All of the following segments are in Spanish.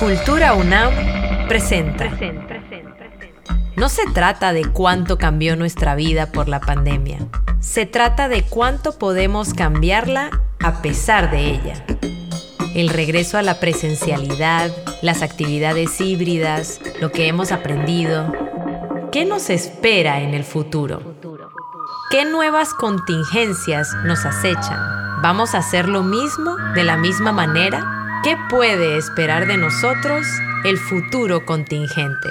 Cultura UNAM presenta. No se trata de cuánto cambió nuestra vida por la pandemia. Se trata de cuánto podemos cambiarla a pesar de ella. El regreso a la presencialidad, las actividades híbridas, lo que hemos aprendido. ¿Qué nos espera en el futuro? ¿Qué nuevas contingencias nos acechan? ¿Vamos a hacer lo mismo de la misma manera? ¿Qué puede esperar de nosotros el futuro contingente?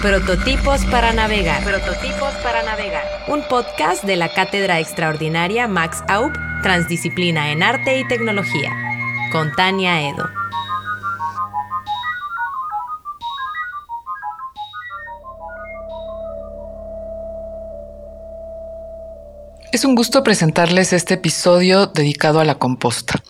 Prototipos para navegar. Prototipos para navegar. Un podcast de la Cátedra Extraordinaria Max Aub, Transdisciplina en Arte y Tecnología, con Tania Edo. Es un gusto presentarles este episodio dedicado a la composta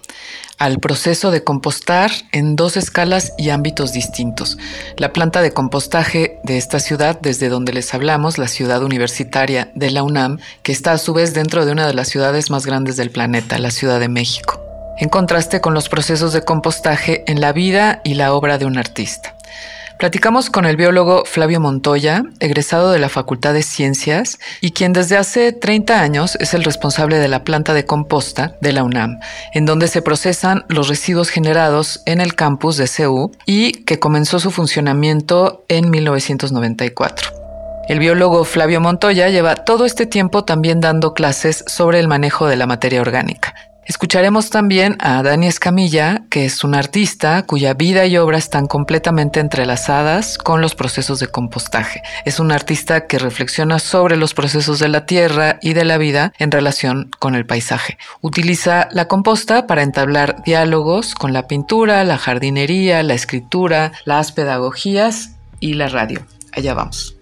al proceso de compostar en dos escalas y ámbitos distintos. La planta de compostaje de esta ciudad, desde donde les hablamos, la ciudad universitaria de la UNAM, que está a su vez dentro de una de las ciudades más grandes del planeta, la Ciudad de México, en contraste con los procesos de compostaje en la vida y la obra de un artista. Platicamos con el biólogo Flavio Montoya, egresado de la Facultad de Ciencias y quien desde hace 30 años es el responsable de la planta de composta de la UNAM, en donde se procesan los residuos generados en el campus de CEU y que comenzó su funcionamiento en 1994. El biólogo Flavio Montoya lleva todo este tiempo también dando clases sobre el manejo de la materia orgánica. Escucharemos también a Dani Escamilla, que es un artista cuya vida y obra están completamente entrelazadas con los procesos de compostaje. Es un artista que reflexiona sobre los procesos de la tierra y de la vida en relación con el paisaje. Utiliza la composta para entablar diálogos con la pintura, la jardinería, la escritura, las pedagogías y la radio. Allá vamos.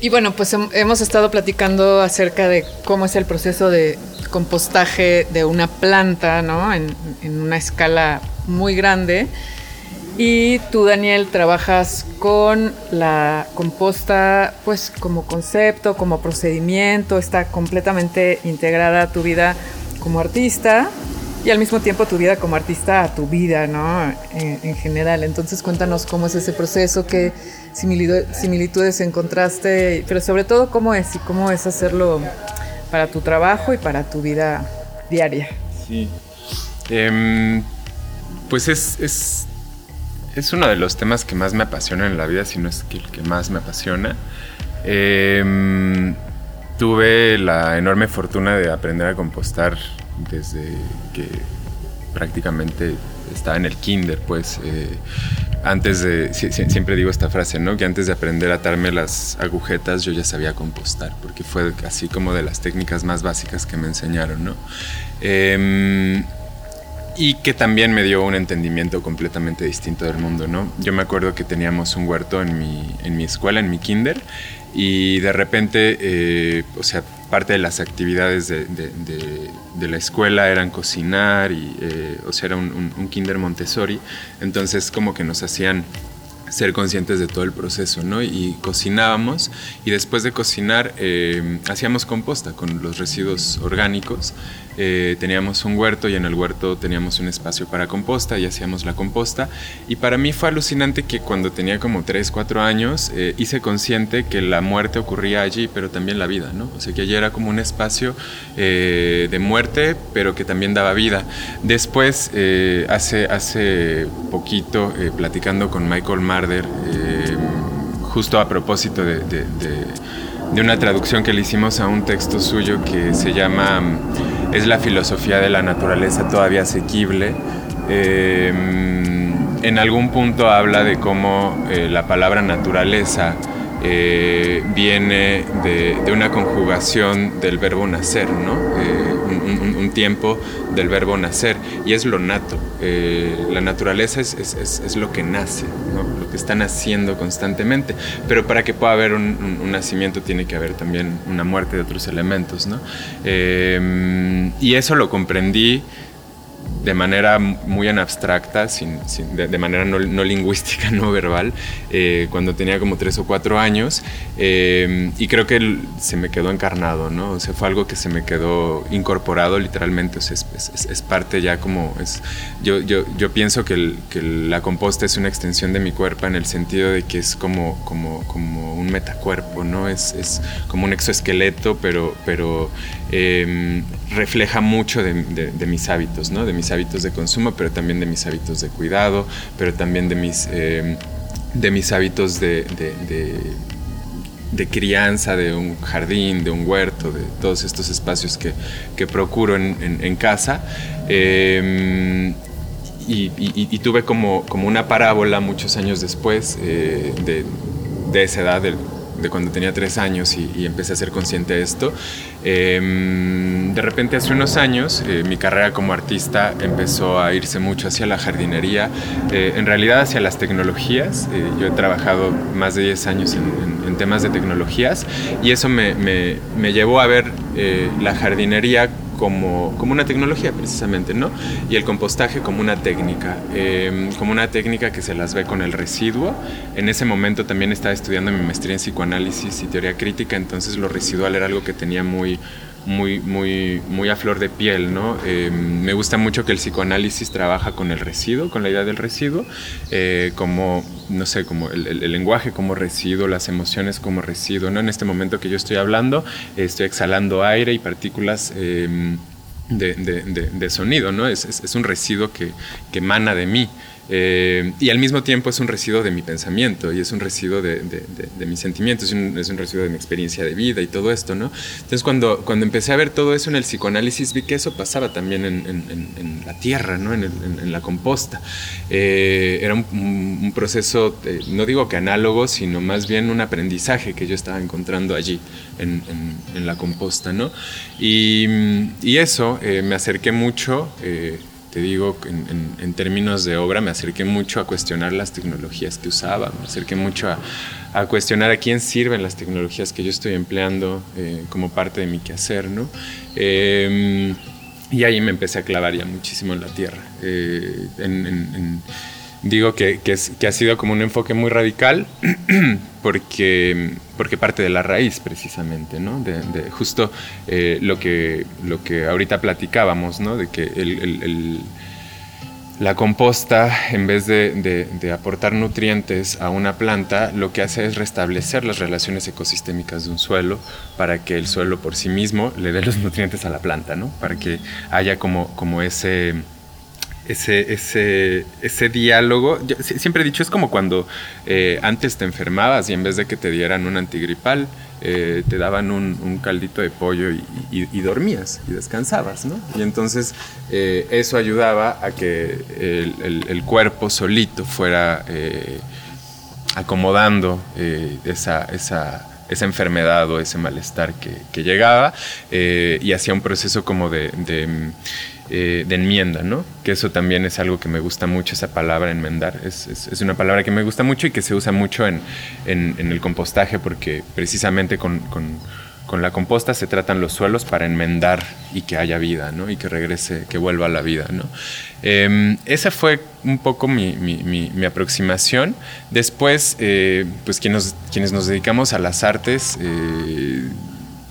Y bueno, pues hemos estado platicando acerca de cómo es el proceso de compostaje de una planta, ¿no? En, una escala muy grande. Y tú, Daniel, trabajas con la composta, pues como concepto, como procedimiento, está completamente integrada a tu vida como artista y al mismo tiempo tu vida como artista a tu vida, ¿no? En, en general. Entonces, cuéntanos cómo es ese proceso, qué similitudes encontraste, pero sobre todo cómo es y cómo es hacerlo para tu trabajo y para tu vida diaria. Sí. Em, pues es, es, es, uno de los temas que más me apasiona en la vida, si no es que el que más me apasiona. Em, tuve la enorme fortuna de aprender a compostar desde que prácticamente estaba en el kinder, pues eh, antes de, siempre digo esta frase, ¿no? Que antes de aprender a atarme las agujetas yo ya sabía compostar, porque fue así como de las técnicas más básicas que me enseñaron, ¿no? Em, y que también me dio un entendimiento completamente distinto del mundo, ¿no? Yo me acuerdo que teníamos un huerto en mi, en mi escuela, en mi kinder, y de repente, eh, o sea, parte de las actividades de, la escuela eran cocinar, y, eh, o sea, era un, kinder Montessori, entonces como que nos hacían ser conscientes de todo el proceso, ¿no? Y cocinábamos y después de cocinar eh, hacíamos composta con los residuos orgánicos eh, teníamos un huerto y en el huerto teníamos un espacio para composta y hacíamos la composta. Y para mí fue alucinante que cuando tenía como 3, 4 años eh, hice consciente que la muerte ocurría allí, pero también la vida, ¿no? O sea que allí era como un espacio eh, de muerte, pero que también daba vida. Después, hace, hace poquito, platicando con Michael Marder, justo a propósito de, una traducción que le hicimos a un texto suyo que se llama es la filosofía de la naturaleza todavía asequible. Em, en algún punto habla de cómo eh, la palabra naturaleza eh, viene de, una conjugación del verbo nacer, ¿no? Eh, un, tiempo del verbo nacer, y es lo nato. la naturaleza es, lo que nace, lo que está naciendo constantemente, pero para que pueda haber un, nacimiento tiene que haber también una muerte de otros elementos. ¿no? y eso lo comprendí de manera muy en abstracta, sin, de, manera no, lingüística, no verbal, eh, cuando tenía como tres o cuatro años. Eh, y creo que se me quedó encarnado, ¿no? O sea, fue algo que se me quedó incorporado literalmente. O sea, es, parte ya como. Es, yo, yo, yo pienso que, la composta es una extensión de mi cuerpo en el sentido de que es como, como, como un metacuerpo, ¿no? Es, es como un exoesqueleto, pero, pero eh, refleja mucho de, mis hábitos, ¿no? De mis hábitos de consumo, pero también de mis hábitos de cuidado, pero también de mis, eh, de mis hábitos de, de, crianza, de un jardín, de un huerto, de todos estos espacios que, procuro en, casa. Eh, y, tuve como, como una parábola muchos años después eh, de, de, esa edad, del de cuando tenía tres años y, empecé a ser consciente de esto. Em, de repente hace unos años eh, mi carrera como artista empezó a irse mucho hacia la jardinería, eh, en realidad hacia las tecnologías. Eh, yo he trabajado más de 10 años en, temas de tecnologías y eso me, me, me llevó a ver la jardinería como, como una tecnología precisamente, ¿no? Y el compostaje como una técnica, em, como una técnica que se las ve con el residuo. En ese momento también estaba estudiando mi maestría en psicoanálisis y teoría crítica, entonces lo residual era algo que tenía muy muy, muy, muy a flor de piel, ¿no? Eh, me gusta mucho que el psicoanálisis trabaja con el residuo, con la idea del residuo, eh, como, no sé, como el, lenguaje como residuo, las emociones como residuo, ¿no? En este momento que yo estoy hablando, estoy exhalando aire y partículas... Eh, de, sonido, ¿no? Es, es, un residuo que, que emana de mí. Eh, y al mismo tiempo es un residuo de mi pensamiento y es un residuo de, mis sentimientos, es un, residuo de mi experiencia de vida y todo esto, ¿no? Entonces cuando, cuando empecé a ver todo eso en el psicoanálisis vi que eso pasaba también en, la tierra, ¿no? En, la composta. Eh, era un, proceso, no digo que análogo, sino más bien un aprendizaje que yo estaba encontrando allí en, la composta, ¿no? Y, eso eh, me acerqué mucho te digo, en, términos de obra, me acerqué mucho a cuestionar las tecnologías que usaba, me acerqué mucho a, cuestionar a quién sirven las tecnologías que yo estoy empleando eh, como parte de mi quehacer, ¿no? Em, y ahí me empecé a clavar ya muchísimo en la tierra. Eh, digo que, que, ha sido como un enfoque muy radical porque, porque parte de la raíz precisamente, ¿no? De, justo eh, lo, que, lo que ahorita platicábamos, ¿no? De que el, la composta, en vez de, de, aportar nutrientes a una planta, lo que hace es restablecer las relaciones ecosistémicas de un suelo para que el suelo por sí mismo le dé los nutrientes a la planta, ¿no? Para que haya como, como ese ese, ese, ese diálogo. siempre he dicho, es como cuando eh, antes te enfermabas y en vez de que te dieran un antigripal, eh, te daban un, caldito de pollo y, dormías y descansabas, ¿no? Y entonces eh, eso ayudaba a que el, cuerpo solito fuera acomodando esa, esa, esa, enfermedad o ese malestar que, llegaba y hacía un proceso como de eh, de enmienda, ¿no? Que eso también es algo que me gusta mucho, esa palabra enmendar. Es, es, una palabra que me gusta mucho y que se usa mucho en, en, el compostaje porque precisamente con, con, con, la composta se tratan los suelos para enmendar y que haya vida, ¿no? Y que regrese, que vuelva a la vida, ¿no? Em, esa fue un poco mi, mi, mi, aproximación. Después, eh, pues quienes, quienes nos dedicamos a las artes, eh,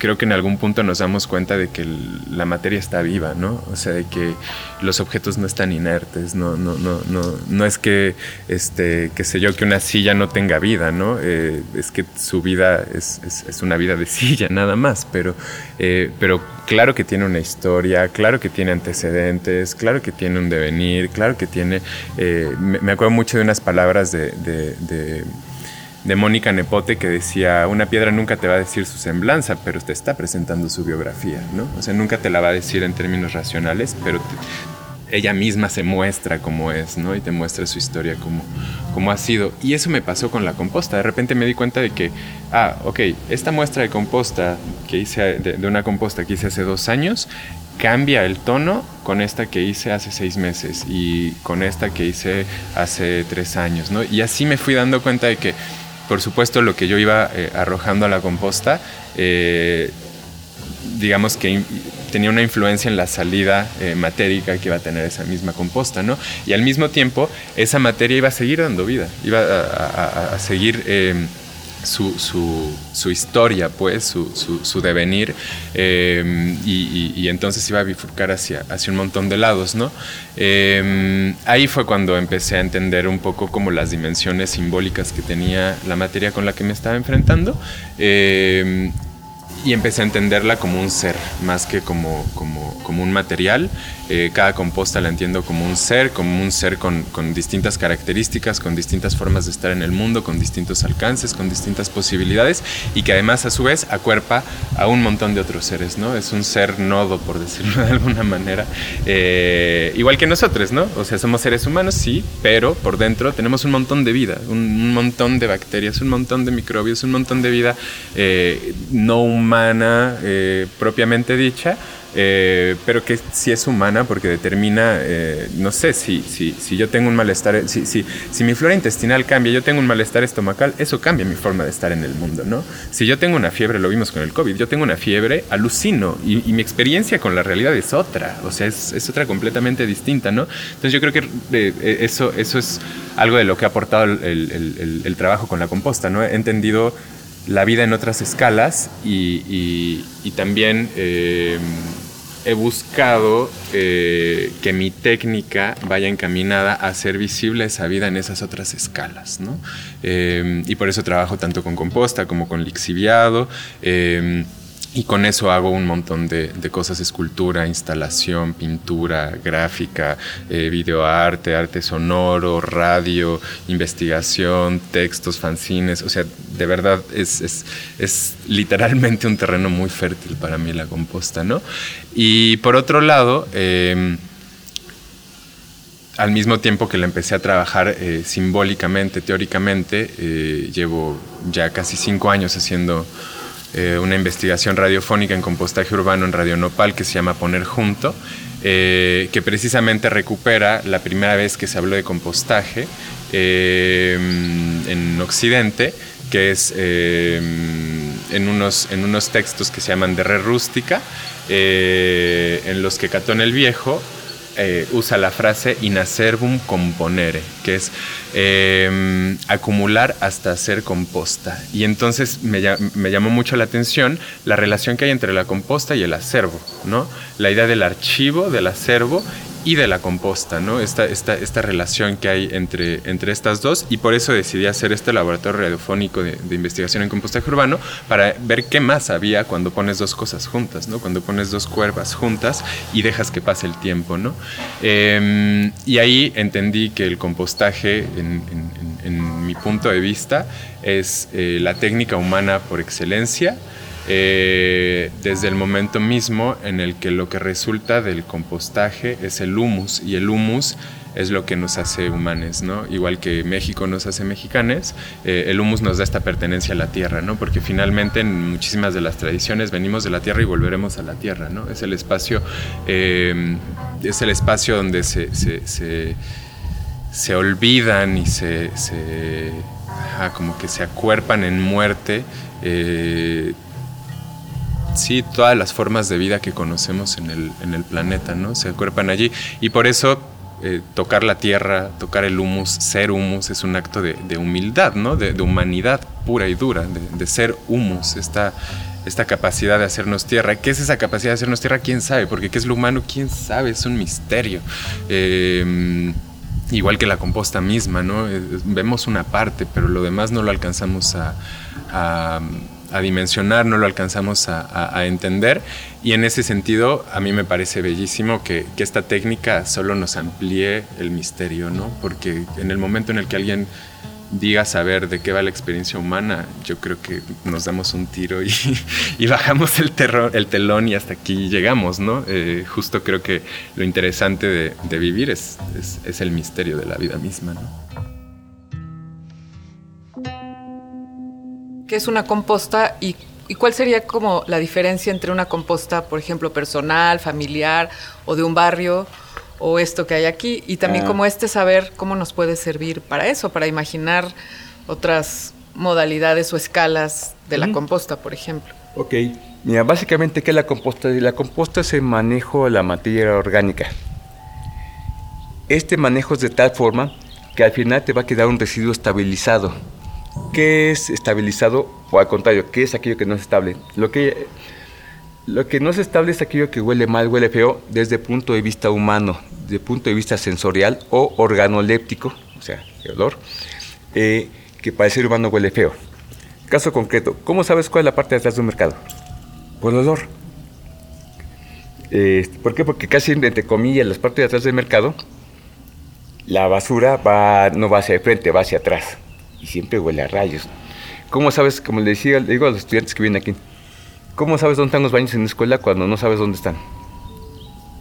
creo que en algún punto nos damos cuenta de que la materia está viva, ¿no? O sea, de que los objetos no están inertes, no, no, no, no, no es que, este, que sé yo, que una silla no tenga vida, ¿no? Eh, es que su vida es, es, una vida de silla, nada más, pero, eh, pero claro que tiene una historia, claro que tiene antecedentes, claro que tiene un devenir, claro que tiene... Eh, me, acuerdo mucho de unas palabras de Mónica Nepote que decía, una piedra nunca te va a decir su semblanza, pero te está presentando su biografía, ¿no? O sea, nunca te la va a decir en términos racionales, pero ella misma se muestra como es, ¿no? Y te muestra su historia como, como ha sido. Y eso me pasó con la composta. De repente me di cuenta de que, ah, ok, esta muestra de composta que hice, de, de una composta que hice hace dos años, cambia el tono con esta que hice hace seis meses y con esta que hice hace tres años, ¿no? Y así me fui dando cuenta de que por supuesto, lo que yo iba eh, arrojando a la composta, eh, digamos que tenía una influencia en la salida eh, matérica que iba a tener esa misma composta, ¿no? Y al mismo tiempo, esa materia iba a seguir dando vida, iba a, seguir... Em, su, su, historia, pues, su, su devenir, em, y, entonces iba a bifurcar hacia, hacia un montón de lados, ¿no? Em, ahí fue cuando empecé a entender un poco como las dimensiones simbólicas que tenía la materia con la que me estaba enfrentando y empecé a entenderla como un ser, más que como, como, como un material. Eh, cada composta la entiendo como un ser, como un ser con, con, distintas características, con distintas formas de estar en el mundo, con distintos alcances, con distintas posibilidades y que además a su vez acuerpa a un montón de otros seres, ¿no? Es un ser nodo, por decirlo de alguna manera, eh, igual que nosotros, ¿no? O sea, somos seres humanos, sí, pero por dentro tenemos un montón de vida, un, montón de bacterias, un montón de microbios, un montón de vida eh, no humana propiamente dicha eh, pero que sí es humana porque determina, eh, no sé, si, si, si, yo tengo un malestar, si, si, si, mi flora intestinal cambia, yo tengo un malestar estomacal, eso cambia mi forma de estar en el mundo, ¿no? Si yo tengo una fiebre, lo vimos con el COVID, yo tengo una fiebre, alucino y, mi experiencia con la realidad es otra, o sea, es, es otra completamente distinta, ¿no? Entonces yo creo que eh, eso, eso es algo de lo que ha aportado el, el, el trabajo con la composta, ¿no? He entendido la vida en otras escalas y, también eh, he buscado eh, que mi técnica vaya encaminada a hacer visible esa vida en esas otras escalas. ¿no? Eh, y por eso trabajo tanto con composta como con lixiviado. Y con eso hago un montón de, cosas, escultura, instalación, pintura, gráfica, eh, videoarte, arte sonoro, radio, investigación, textos, fanzines. O sea, de verdad es, es, literalmente un terreno muy fértil para mí la composta, ¿no? Y por otro lado, em, al mismo tiempo que la empecé a trabajar eh, simbólicamente, teóricamente, eh, llevo ya casi cinco años haciendo eh, una investigación radiofónica en compostaje urbano en Radio Nopal que se llama Poner Junto, eh, que precisamente recupera la primera vez que se habló de compostaje eh, en Occidente, que es en, unos, en unos textos que se llaman de re rústica, en los que Catón el Viejo eh, usa la frase in acerbum componere, que es em, acumular hasta hacer composta. Y entonces me, me, llamó mucho la atención la relación que hay entre la composta y el acervo, ¿no? La idea del archivo, del acervo y de la composta, ¿no? Esta, esta, esta relación que hay entre, entre estas dos y por eso decidí hacer este laboratorio radiofónico de, investigación en compostaje urbano para ver qué más había cuando pones dos cosas juntas, ¿no? Cuando pones dos cuervas juntas y dejas que pase el tiempo, ¿no? Em, y ahí entendí que el compostaje, en, mi punto de vista, es eh, la técnica humana por excelencia, eh, desde el momento mismo en el que lo que resulta del compostaje es el humus y el humus es lo que nos hace humanes, ¿no? Igual que México nos hace mexicanes, eh, el humus nos da esta pertenencia a la tierra, ¿no? Porque finalmente en muchísimas de las tradiciones venimos de la tierra y volveremos a la tierra, ¿no? Es el espacio, eh, es el espacio donde se, se, olvidan y se, como que se acuerpan en muerte sí, todas las formas de vida que conocemos en el, en el planeta, ¿no? Se acuerpan allí. Y por eso eh, tocar la tierra, tocar el humus, ser humus, es un acto de, humildad, ¿no? De, humanidad pura y dura, de, ser humus, esta, capacidad de hacernos tierra. ¿Qué es esa capacidad de hacernos tierra? ¿Quién sabe? Porque ¿qué es lo humano? ¿Quién sabe? Es un misterio. Em, igual que la composta misma, ¿no? Eh, vemos una parte, pero lo demás no lo alcanzamos a dimensionar, no lo alcanzamos a, entender. Y en ese sentido, a mí me parece bellísimo que, esta técnica solo nos amplíe el misterio, ¿no? Porque en el momento en el que alguien diga saber de qué va la experiencia humana, yo creo que nos damos un tiro y, bajamos el telón y hasta aquí llegamos, ¿no? Eh, justo creo que lo interesante de, vivir es, es, es el misterio de la vida misma, ¿no? Qué es una composta y, cuál sería como la diferencia entre una composta, por ejemplo, personal, familiar o de un barrio o esto que hay aquí y también ah. como este saber cómo nos puede servir para eso, para imaginar otras modalidades o escalas de la composta, por ejemplo. Ok, Mira, básicamente, ¿qué es la composta? La composta es el manejo de la materia orgánica. Este manejo es de tal forma que al final te va a quedar un residuo estabilizado. ¿Qué es estabilizado? O al contrario, ¿qué es aquello que no es estable? Lo que, lo que no es estable es aquello que huele mal, huele feo, desde el punto de vista humano, desde el punto de vista sensorial o organoléptico, o sea, el olor, eh, que para el ser humano huele feo. Caso concreto, ¿cómo sabes cuál es la parte de atrás de un mercado? Por el olor. Eh, ¿Por qué? Porque casi, entre comillas, las partes de atrás del mercado la basura no va hacia el frente, va hacia atrás. Y siempre huele a rayos. ¿Cómo sabes, como le decía, le digo a los estudiantes que vienen aquí, ¿cómo sabes dónde están los baños en la escuela cuando no sabes dónde están?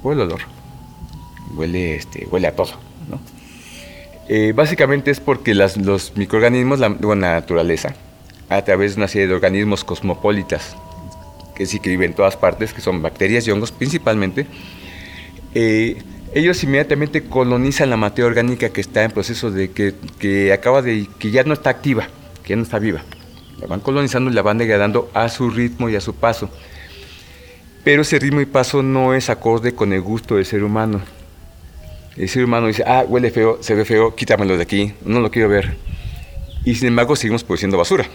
Huele olor. Huele, este, huele a todo, ¿no? Eh, básicamente es porque las, los microorganismos, la, la naturaleza, a través de una serie de organismos cosmopolitas, que sí que viven en todas partes, que son bacterias y hongos principalmente, eh, ellos inmediatamente colonizan la materia orgánica que está en proceso de que, que, acaba de que ya no está activa, que ya no está viva. La van colonizando y la van degradando a su ritmo y a su paso. Pero ese ritmo y paso no es acorde con el gusto del ser humano. El ser humano dice, ah, huele feo, se ve feo, quítamelo de aquí, no lo quiero ver. Y sin embargo seguimos produciendo basura.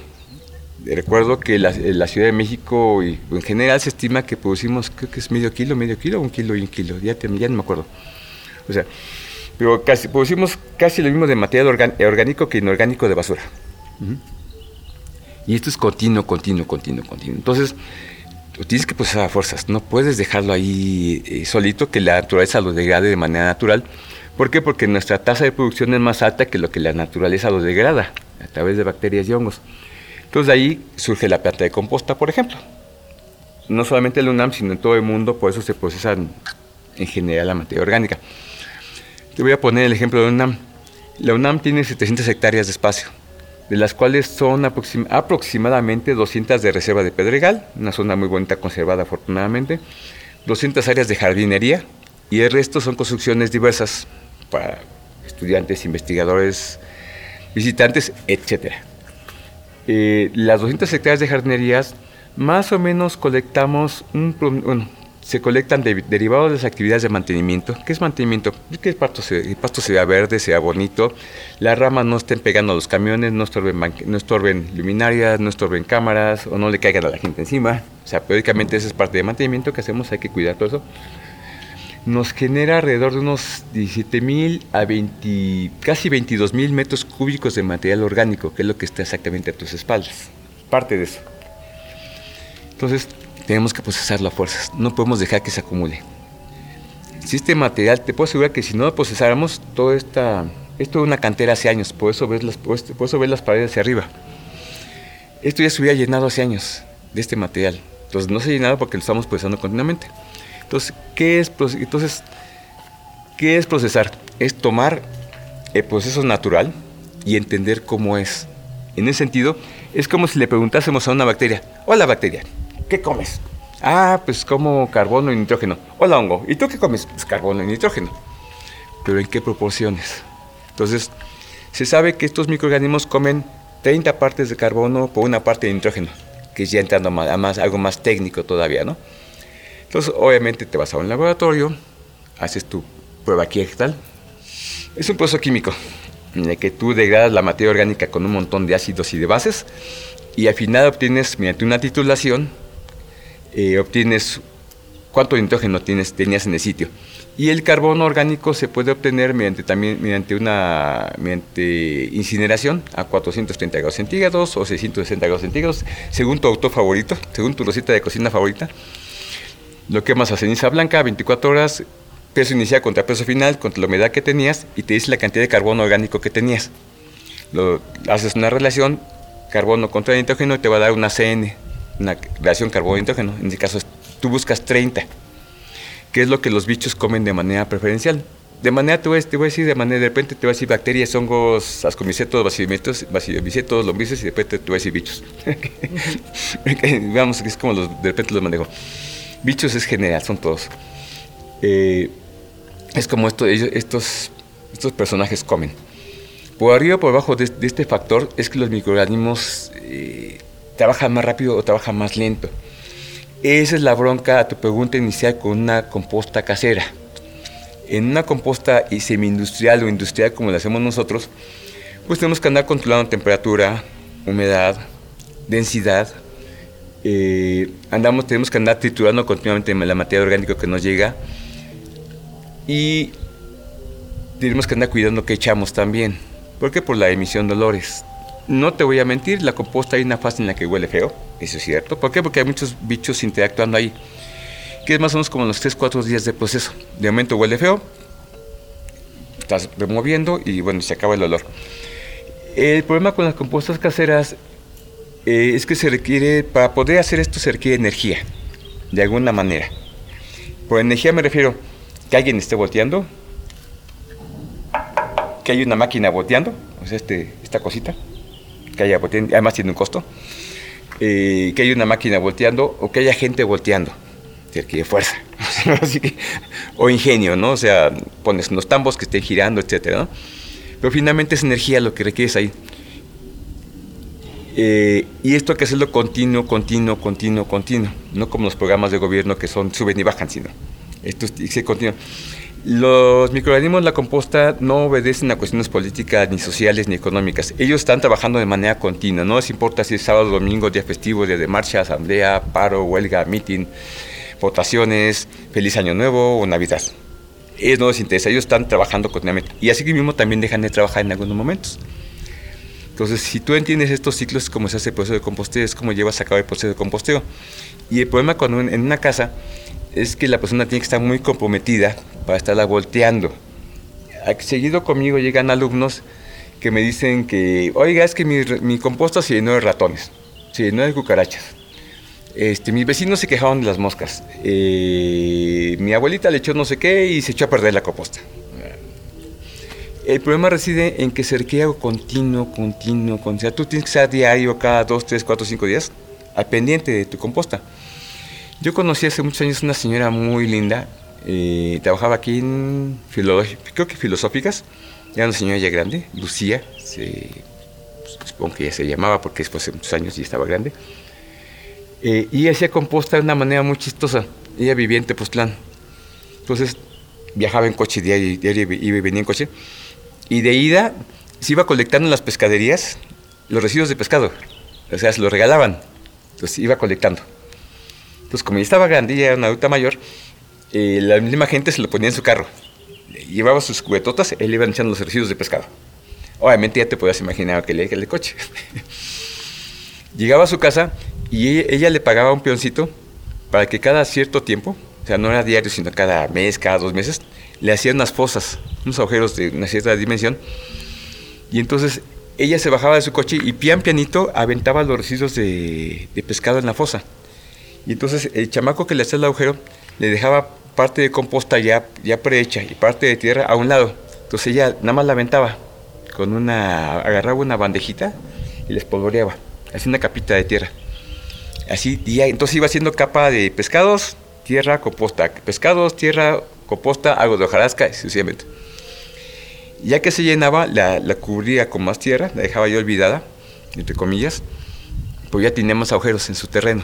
Recuerdo que la, la, Ciudad de México y en general se estima que producimos, creo que es medio kilo, medio kilo, un kilo y un kilo, ya, te, ya no me acuerdo. O sea, pero casi, producimos casi lo mismo de material organ, orgánico que inorgánico de basura. Uh -huh. Y esto es continuo, continuo, continuo, continuo. Entonces, tienes que procesar a fuerzas, no puedes dejarlo ahí eh, solito, que la naturaleza lo degrade de manera natural. ¿Por qué? Porque nuestra tasa de producción es más alta que lo que la naturaleza lo degrada a través de bacterias y hongos. Entonces de ahí surge la planta de composta, por ejemplo. No solamente en la UNAM, sino en todo el mundo, por eso se procesa en general la materia orgánica. Te voy a poner el ejemplo de la UNAM. La UNAM tiene 700 hectáreas de espacio, de las cuales son aproxim aproximadamente 200 de reserva de pedregal, una zona muy bonita conservada afortunadamente, 200 áreas de jardinería y el resto son construcciones diversas para estudiantes, investigadores, visitantes, etcétera eh, las 200 hectáreas de jardinerías, más o menos colectamos un, bueno, se colectan de, derivados de las actividades de mantenimiento. ¿Qué es mantenimiento? Que el pasto, se, el pasto sea verde, sea bonito, las ramas no estén pegando a los camiones, no estorben, no estorben luminarias, no estorben cámaras o no le caigan a la gente encima. O sea, periódicamente esa es parte de mantenimiento que hacemos, hay que cuidar todo eso. Nos genera alrededor de unos 17 mil a 20, casi 22 mil metros cúbicos de material orgánico, que es lo que está exactamente a tus espaldas. Parte de eso. Entonces, tenemos que procesarlo a fuerzas. No podemos dejar que se acumule. Si este material, te puedo asegurar que si no lo procesáramos, toda esta, esto es una cantera hace años, por eso, ves las, por eso ves las paredes hacia arriba. Esto ya se hubiera llenado hace años de este material. Entonces no se ha llenado porque lo estamos procesando continuamente. Entonces, ¿qué es, entonces, ¿qué es procesar? Es tomar el proceso natural y entender cómo es. En ese sentido, es como si le preguntásemos a una bacteria, hola bacteria, ¿qué comes? Ah, pues como carbono y nitrógeno. Hola hongo, ¿y tú qué comes? Pues carbono y nitrógeno. Pero ¿en qué proporciones? Entonces, se sabe que estos microorganismos comen 30 partes de carbono por una parte de nitrógeno, que es ya entrando a más, algo más técnico todavía, ¿no? Entonces, obviamente te vas a un laboratorio, haces tu prueba tal. Es un proceso químico en el que tú degradas la materia orgánica con un montón de ácidos y de bases y al final obtienes, mediante una titulación, eh, obtienes cuánto nitrógeno tienes, tenías en el sitio. Y el carbono orgánico se puede obtener mediante, también, mediante una incineración a 430 grados centígrados o 660 grados centígrados, según tu auto favorito, según tu receta de cocina favorita lo quemas a ceniza blanca, 24 horas, peso inicial contra peso final, contra la humedad que tenías y te dice la cantidad de carbono orgánico que tenías. Lo, haces una relación carbono contra nitrógeno y te va a dar una CN, una relación carbono-nitrógeno. En este caso, tú buscas 30, que es lo que los bichos comen de manera preferencial. De manera, te voy, te voy a decir, de manera, de repente te voy a decir bacterias, hongos, ascomicetos, bacillomycetos, lombrices y de repente te voy a decir bichos. Vamos, es como los, de repente los manejo. Bichos es general, son todos. Eh, es como esto, ellos, estos, estos personajes comen. Por arriba o por abajo de, de, este factor es que los microorganismos eh, trabajan más rápido o trabajan más lento. Esa es la bronca a tu pregunta inicial con una composta casera. En una composta semi-industrial o industrial como la hacemos nosotros, pues tenemos que andar controlando temperatura, humedad, densidad. Eh, andamos, tenemos que andar triturando continuamente la materia orgánica que nos llega y tenemos que andar cuidando que echamos también. ¿Por qué? Por la emisión de olores. No te voy a mentir, la composta hay una fase en la que huele feo, eso es cierto. ¿Por qué? Porque hay muchos bichos interactuando ahí, que es más o menos como los 3-4 días de proceso. De momento huele feo, estás removiendo y bueno, se acaba el olor. El problema con las compostas caseras eh, es que se requiere, para poder hacer esto se requiere energía, de alguna manera. Por energía me refiero que alguien esté volteando, que hay una máquina volteando, o sea, este, esta cosita, que haya volteando, además tiene un costo, eh, que haya una máquina volteando o que haya gente volteando, que requiere fuerza, o ingenio, ¿no? O sea, pones unos tambos que estén girando, etcétera, ¿no? Pero finalmente es energía lo que requieres ahí. Eh, y esto hay que hacerlo continuo, continuo, continuo, continuo. No como los programas de gobierno que son suben y bajan, sino esto es continuo. Los microorganismos la composta no obedecen a cuestiones políticas, ni sociales, ni económicas. Ellos están trabajando de manera continua. No les importa si es sábado, domingo, día festivo, día de marcha, asamblea, paro, huelga, meeting, votaciones, feliz año nuevo o Navidad. Ellos no les interesa, ellos están trabajando continuamente. Y así mismo también dejan de trabajar en algunos momentos. Entonces, si tú entiendes estos ciclos, es como se hace el proceso de composteo, es como llevas a cabo el proceso de composteo. Y el problema cuando en una casa es que la persona tiene que estar muy comprometida para estarla volteando. Seguido conmigo llegan alumnos que me dicen que, oiga, es que mi, mi composta se llenó de ratones, se llenó de cucarachas. Este, mis vecinos se quejaron de las moscas. Eh, mi abuelita le echó no sé qué y se echó a perder la composta. El problema reside en que algo continuo, continuo, continuo. O sea, tú tienes que estar diario, cada dos, tres, cuatro, cinco días, al pendiente de tu composta. Yo conocí hace muchos años una señora muy linda, eh, trabajaba aquí en, creo que filosóficas, era una señora ya grande, Lucía, se, supongo que ya se llamaba porque después de muchos años ya estaba grande, eh, y hacía composta de una manera muy chistosa, ella vivía en Tepoztlán, entonces viajaba en coche diario, diario iba y venía en coche, y de ida se iba colectando en las pescaderías los residuos de pescado, o sea, se los regalaban, entonces iba colectando. Entonces, como ya estaba grande, ya era una adulta mayor, eh, la misma gente se lo ponía en su carro. Llevaba sus cubetotas, él iba echando los residuos de pescado. Obviamente ya te podías imaginar que le el coche. Llegaba a su casa y ella, le pagaba un peoncito para que cada cierto tiempo, o sea, no era diario, sino cada mes, cada dos meses, le hacían unas fosas, unos agujeros de una cierta dimensión. Y entonces ella se bajaba de su coche y pian pianito aventaba los residuos de pescado en la fosa. Y entonces el chamaco que le hacía el agujero le dejaba parte de composta ya, ya prehecha y parte de tierra a un lado. Entonces ella nada más la aventaba con una, agarraba una bandejita y les espolvoreaba, hacía una capita de tierra. Así, y entonces iba haciendo capa de pescados, tierra, composta, pescados, tierra, composta, algo de hojarasca, sucesivamente. Ya que se llenaba, la, la, cubría con más tierra, la dejaba yo olvidada, entre comillas, pues ya teníamos agujeros en su terreno.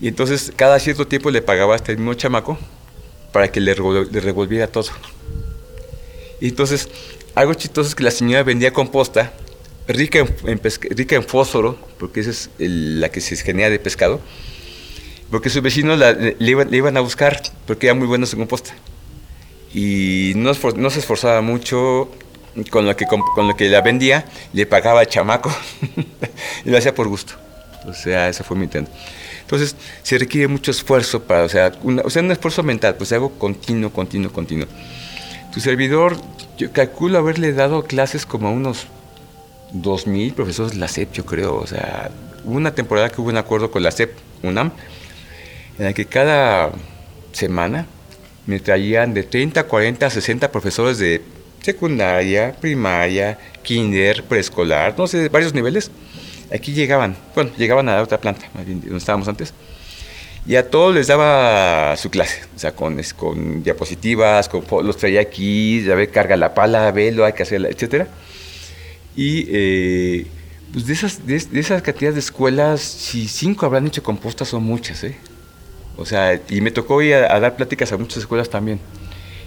Y entonces cada cierto tiempo le pagaba a este mismo chamaco para que le, revolviera todo. Y entonces, algo chistoso es que la señora vendía composta rica en, rica en fósforo, porque esa es la que se genera de pescado, porque sus vecinos le, iban, a buscar porque era muy buena su composta. Y no, no se esforzaba mucho, con lo que, con, lo que la vendía, le pagaba al chamaco y lo hacía por gusto. O sea, ese fue mi intento. Entonces, se requiere mucho esfuerzo para, o sea, o sea, un esfuerzo mental, pues algo continuo, continuo, continuo. Tu servidor, yo calculo haberle dado clases como a unos 2.000 profesores de la SEP, yo creo. O sea, hubo una temporada que hubo un acuerdo con la SEP, UNAM, en la que cada semana me traían de 30, 40, 60 profesores de secundaria, primaria, kinder, preescolar, no sé, varios niveles Aquí llegaban, bueno, llegaban a la otra planta, donde estábamos antes, y a todos les daba su clase, o sea, con, con diapositivas, los traía aquí, ya ve, carga la pala, velo, hay que hacerla, etc. Y eh, pues de esas, de, esas cantidades de escuelas, si cinco habrán hecho compostas, son muchas, ¿eh? O sea, y me tocó ir a, dar pláticas a muchas escuelas también.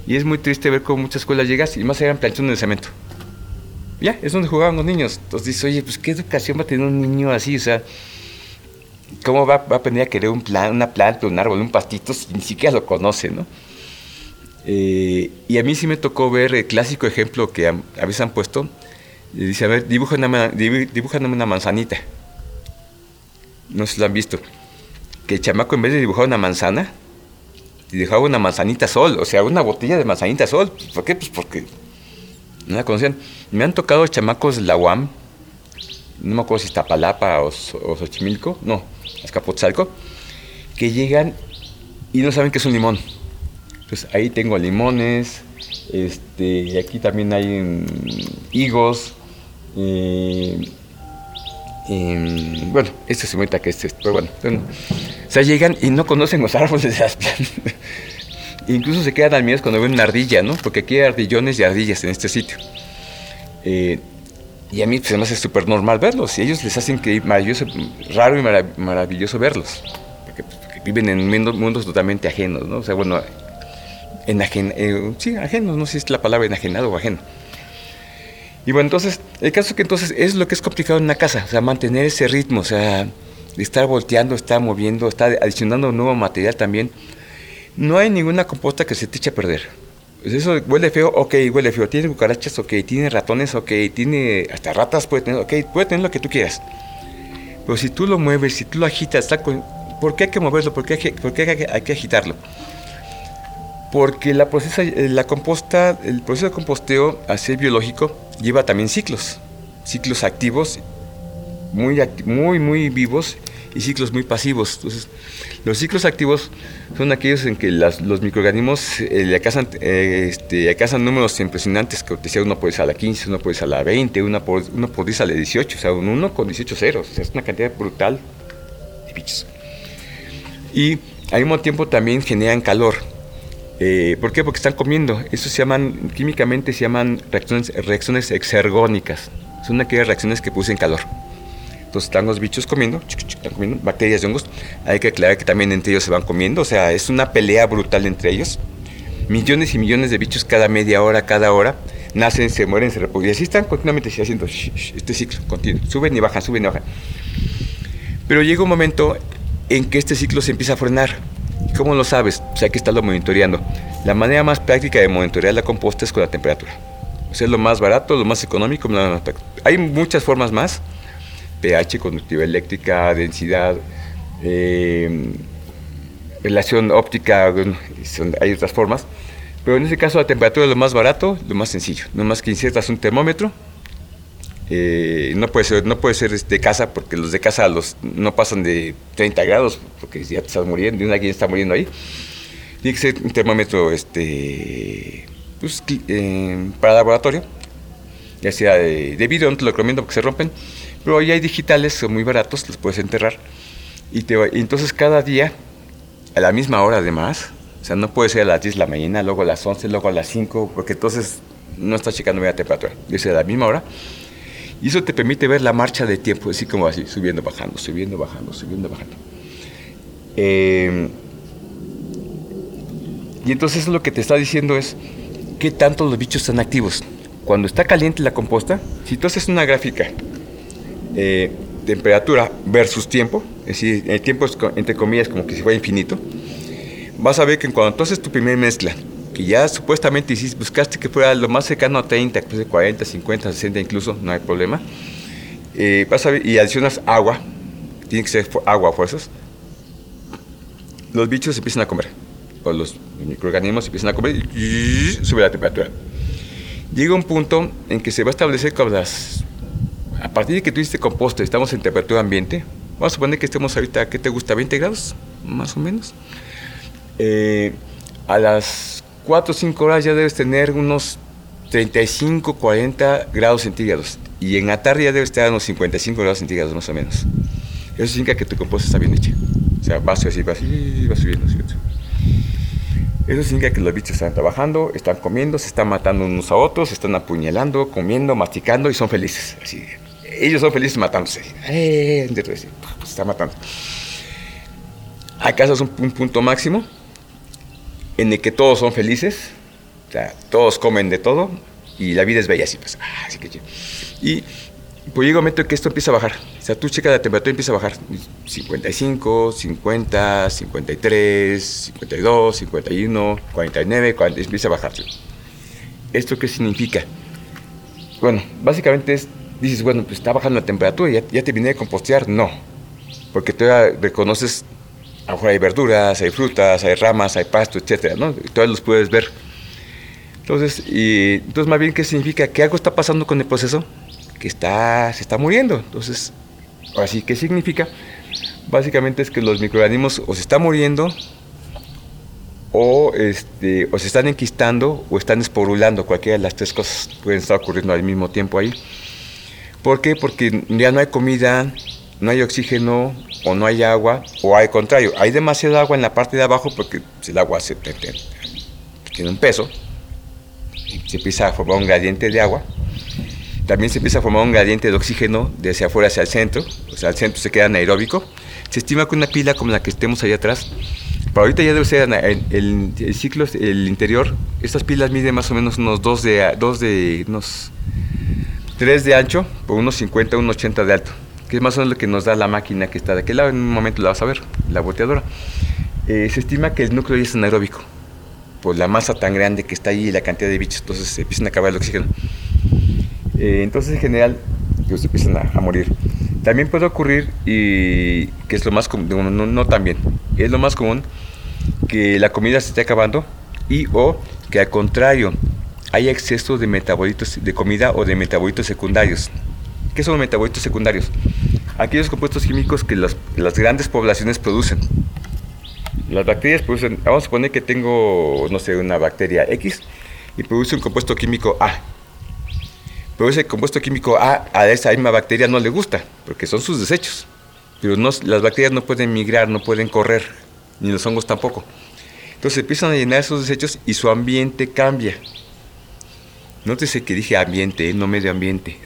Y es muy triste ver cómo muchas escuelas llegas y más eran planchones de cemento. Ya, es donde jugaban los niños. Entonces dices, oye, pues qué educación va a tener un niño así, o sea, ¿cómo va, a aprender a querer un plan, una planta, un árbol, un pastito si ni siquiera lo conoce, ¿no? Eh, y a mí sí me tocó ver el clásico ejemplo que a, veces han puesto. Dice, a ver, dibújame una, manzanita. No sé si lo han visto. Que el chamaco en vez de dibujar una manzana, dibujaba una manzanita sol, o sea, una botella de manzanita sol. ¿Por qué? Pues porque no la conocían. Me han tocado chamacos de la UAM, no me acuerdo si es Tapalapa o, o Xochimilco, no, Azcapotzalco, que llegan y no saben qué es un limón. Pues ahí tengo limones, este, aquí también hay mm, higos. Eh, bueno, este se muestra que este, pero bueno, o sea, llegan y no conocen los árboles de. Incluso se quedan al miedo cuando ven una ardilla, ¿no? Porque aquí hay ardillones y ardillas en este sitio. Eh, y a mí pues, me hace súper normal verlos. Y ellos les hacen que maravilloso, raro y maravilloso verlos. Porque, porque, viven en mundos totalmente ajenos, ¿no? O sea, bueno, enajen, eh, sí, ajenos, no sé si es la palabra enajenado o ajeno. Y bueno, entonces, el caso es que entonces es lo que es complicado en una casa, o sea, mantener ese ritmo, o sea, estar volteando, estar moviendo, estar adicionando nuevo material también. No hay ninguna composta que se te eche a perder. Pues eso huele feo, ok, huele feo. Tiene cucarachas, ok. Tiene ratones, ok. Tiene hasta ratas, puede tener, ok. Puede tener lo que tú quieras. Pero si tú lo mueves, si tú lo agitas, está ¿por qué hay que moverlo? ¿Por qué hay que, por qué hay que agitarlo? Porque la, procesa, eh, la composta, el proceso de composteo, a biológico, lleva también ciclos, ciclos activos, muy, muy, muy vivos y ciclos muy pasivos. Entonces, los ciclos activos son aquellos en que las, los microorganismos eh, le acasan, eh, este, números impresionantes, que decía uno puede ser a la 15, uno puede ser a la 20, uno por, uno por 10 a la 18, o sea, uno con 18 ceros, o sea, es una cantidad brutal de bichos. Y al mismo tiempo también generan calor. Eh, ¿Por qué? Porque están comiendo. Eso se llaman, químicamente se llaman reacciones, reacciones exergónicas. Son aquellas reacciones que producen calor. Entonces están los bichos comiendo, bacterias y hongos. Hay que aclarar que también entre ellos se van comiendo. O sea, es una pelea brutal entre ellos. Millones y millones de bichos cada media hora, cada hora. Nacen, se mueren, se reproducen. Así están continuamente haciendo este ciclo continuo. Suben y bajan, suben y bajan. Pero llega un momento en que este ciclo se empieza a frenar ¿Cómo lo sabes? O sea, hay que estarlo monitoreando. La manera más práctica de monitorear la composta es con la temperatura. O sea, es lo más barato, lo más económico. Hay muchas formas más. pH, conductividad eléctrica, densidad, eh, relación óptica, hay otras formas. Pero en este caso la temperatura es lo más barato, lo más sencillo. No más que insertas un termómetro eh, no puede ser no puede ser de este, casa porque los de casa los no pasan de 30 grados porque ya te estás muriendo y una quien está muriendo ahí. Tiene que ser un termómetro este pues, eh, para laboratorio ya sea de, vidrio no te lo recomiendo porque se rompen pero ahí hay digitales son muy baratos los puedes enterrar. Y, te, y entonces cada día a la misma hora además o sea no puede ser a las 10 de la mañana luego a las 11 luego a las 5 porque entonces no estás checando bien la temperatura. Dice a la misma hora y eso te permite ver la marcha de tiempo, así como así, subiendo, bajando, subiendo, bajando, subiendo, bajando. Eh, y entonces lo que te está diciendo es qué tanto los bichos están activos. Cuando está caliente la composta, si tú haces una gráfica, eh, temperatura versus tiempo, es decir, el tiempo es entre comillas como que si fuera infinito, vas a ver que cuando tú tu primera mezcla que ya supuestamente hiciste, buscaste que fuera lo más cercano a 30, pues 40, 50, 60 incluso, no hay problema. Eh, y adicionas agua, tiene que ser agua a fuerzas, los bichos empiezan a comer, o los microorganismos empiezan a comer y sube la temperatura. Llega un punto en que se va a establecer con las... A partir de que tú hiciste estamos en temperatura ambiente, vamos a suponer que estemos ahorita, ¿qué te gusta? ¿20 grados? Más o menos. Eh, a las 4 o 5 horas ya debes tener unos 35, 40 grados centígrados. Y en la tarde ya debes tener unos 55 grados centígrados más o menos. Eso significa que tu composta está bien hecha. O sea, vas así, vas, y vas subiendo, subiendo. Eso significa que los bichos están trabajando, están comiendo, se están matando unos a otros, se están apuñalando, comiendo, masticando y son felices. Así, ellos son felices matándose. Eh, se están matando alcanzas un, un punto máximo en el que todos son felices, o sea, todos comen de todo y la vida es bella así, pues, ah, así que. Y pues llega un momento en que esto empieza a bajar, o sea, tú checas la temperatura y empieza a bajar, 55, 50, 53, 52, 51, 49, 40, empieza a bajar. ¿Esto qué significa? Bueno, básicamente es, dices, bueno, pues está bajando la temperatura, ya, ya te vine a compostear, no, porque tú reconoces a lo mejor hay verduras, hay frutas, hay ramas, hay pasto, etcétera, ¿no? Todos los puedes ver. Entonces, y, entonces más bien, ¿qué significa? Que algo está pasando con el proceso, que está, se está muriendo. Entonces, así, ¿qué significa? Básicamente es que los microorganismos o se están muriendo, o, este, o se están enquistando, o están esporulando. Cualquiera de las tres cosas pueden estar ocurriendo al mismo tiempo ahí. ¿Por qué? Porque ya no hay comida, no hay oxígeno o no hay agua, o al contrario, hay demasiada agua en la parte de abajo porque el agua tiene un peso, se empieza a formar un gradiente de agua. También se empieza a formar un gradiente de oxígeno de hacia afuera hacia el centro, o sea, el centro se queda anaeróbico. Se estima que una pila como la que estemos allá atrás, para ahorita ya debe ser el, el, ciclo, el interior, estas pilas miden más o menos unos 2 de, dos de unos 3 de ancho por unos 50, unos 80 de alto que es más o menos lo que nos da la máquina que está de aquel lado, en un momento la vas a ver, la boteadora. Eh, se estima que el núcleo ya es anaeróbico, por la masa tan grande que está ahí y la cantidad de bichos, entonces se empiezan a acabar el oxígeno. Eh, entonces en general ellos se empiezan a, morir. También puede ocurrir, que es lo más común, no, no tan es lo más común que la comida se esté acabando y o que al contrario haya exceso de metabolitos de comida o de metabolitos secundarios. ¿Qué son los metabolitos secundarios? Aquellos compuestos químicos que las, grandes poblaciones producen. Las bacterias producen, vamos a suponer que tengo, no sé, una bacteria X y produce un compuesto químico A. Pero ese compuesto químico A a esa misma bacteria no le gusta, porque son sus desechos. Pero no, las bacterias no pueden migrar, no pueden correr, ni los hongos tampoco. Entonces empiezan a llenar esos desechos y su ambiente cambia. Nótese que dije ambiente, no medio ambiente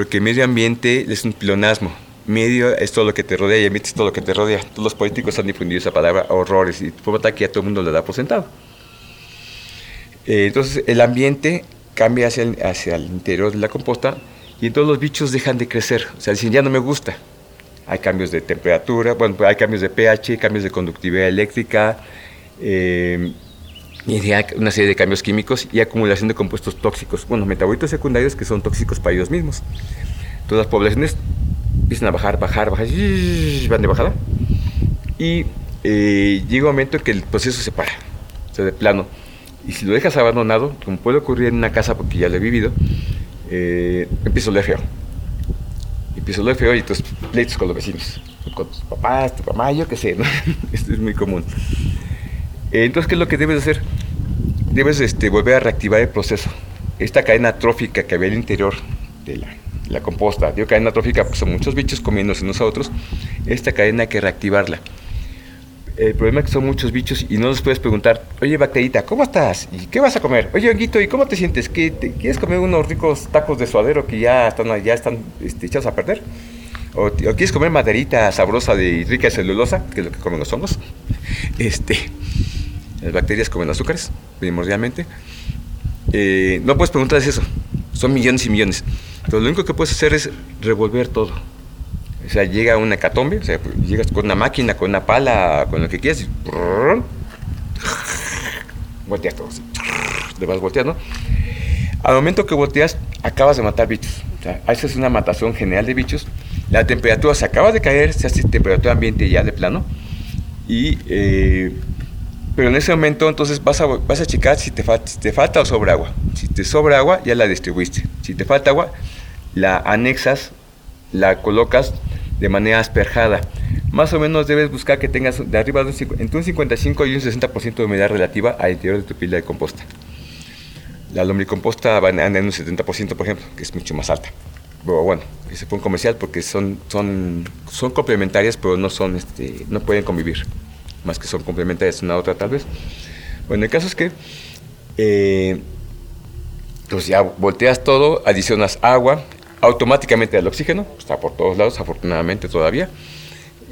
porque medio ambiente es un pilonasmo. Medio es todo lo que te rodea y ambiente es todo lo que te rodea. Todos los políticos han difundido esa palabra, horrores, y por que a todo el mundo le da por sentado. Eh, entonces, el ambiente cambia hacia el, interior de la composta y todos los bichos dejan de crecer. O sea, dicen, ya no me gusta. Hay cambios de temperatura, bueno, hay cambios de pH, cambios de conductividad eléctrica, eh, y una serie de cambios químicos y acumulación de compuestos tóxicos, bueno, metabolitos secundarios que son tóxicos para ellos mismos. Todas las poblaciones empiezan a bajar, bajar, bajar, van de bajada y eh, llega un momento en que el proceso se para, o sea, de plano. Y si lo dejas abandonado, como puede ocurrir en una casa, porque ya lo he vivido, eh, empieza a oler feo. Empieza a oler feo y entonces pleitos con los vecinos, con tus papás, tu mamá, yo qué sé, ¿no? Esto es muy común. Eh, entonces, ¿qué es lo que debes hacer? Debes este, volver a reactivar el proceso. Esta cadena trófica que había al interior de la, composta, digo cadena trófica porque son muchos bichos comiéndose nosotros, esta cadena hay que reactivarla. El problema es que son muchos bichos y no les puedes preguntar, oye bacterita, ¿cómo estás? ¿Y qué vas a comer? Oye honguito, ¿y cómo te sientes? ¿Qué, ¿Quieres comer unos ricos tacos de suadero que ya están, ya están este, echados a perder? ¿O, quieres comer maderita sabrosa de rica celulosa, que es lo que comen los hongos? Este, las bacterias comen azúcares, primordialmente. Eh, no puedes preguntarles eso. Son millones y millones. Entonces, lo único que puedes hacer es revolver todo. O sea, llega una hecatombe, o sea, llegas con una máquina, con una pala, con lo que quieras, y volteas todo así. Le vas volteando. Al momento que volteas, acabas de matar bichos. O sea, esa es una matación general de bichos. La temperatura se acaba de caer, se hace temperatura ambiente ya de plano. Y eh, pero en ese momento entonces vas a, vas a checar si te, si te falta o sobra agua. Si te sobra agua, ya la distribuiste. Si te falta agua, la anexas, la colocas de manera asperjada. Más o menos debes buscar que tengas de arriba de un, entre un 55 y un 60% de humedad relativa al interior de tu pila de composta. La lombricomposta anda en un 70%, por ejemplo, que es mucho más alta. Pero bueno, ese fue un comercial porque son, son, son complementarias, pero no, son, este, no pueden convivir más que son complementarias una a otra tal vez. Bueno, el caso es que eh, pues ya volteas todo, adicionas agua, automáticamente el oxígeno, está por todos lados, afortunadamente todavía.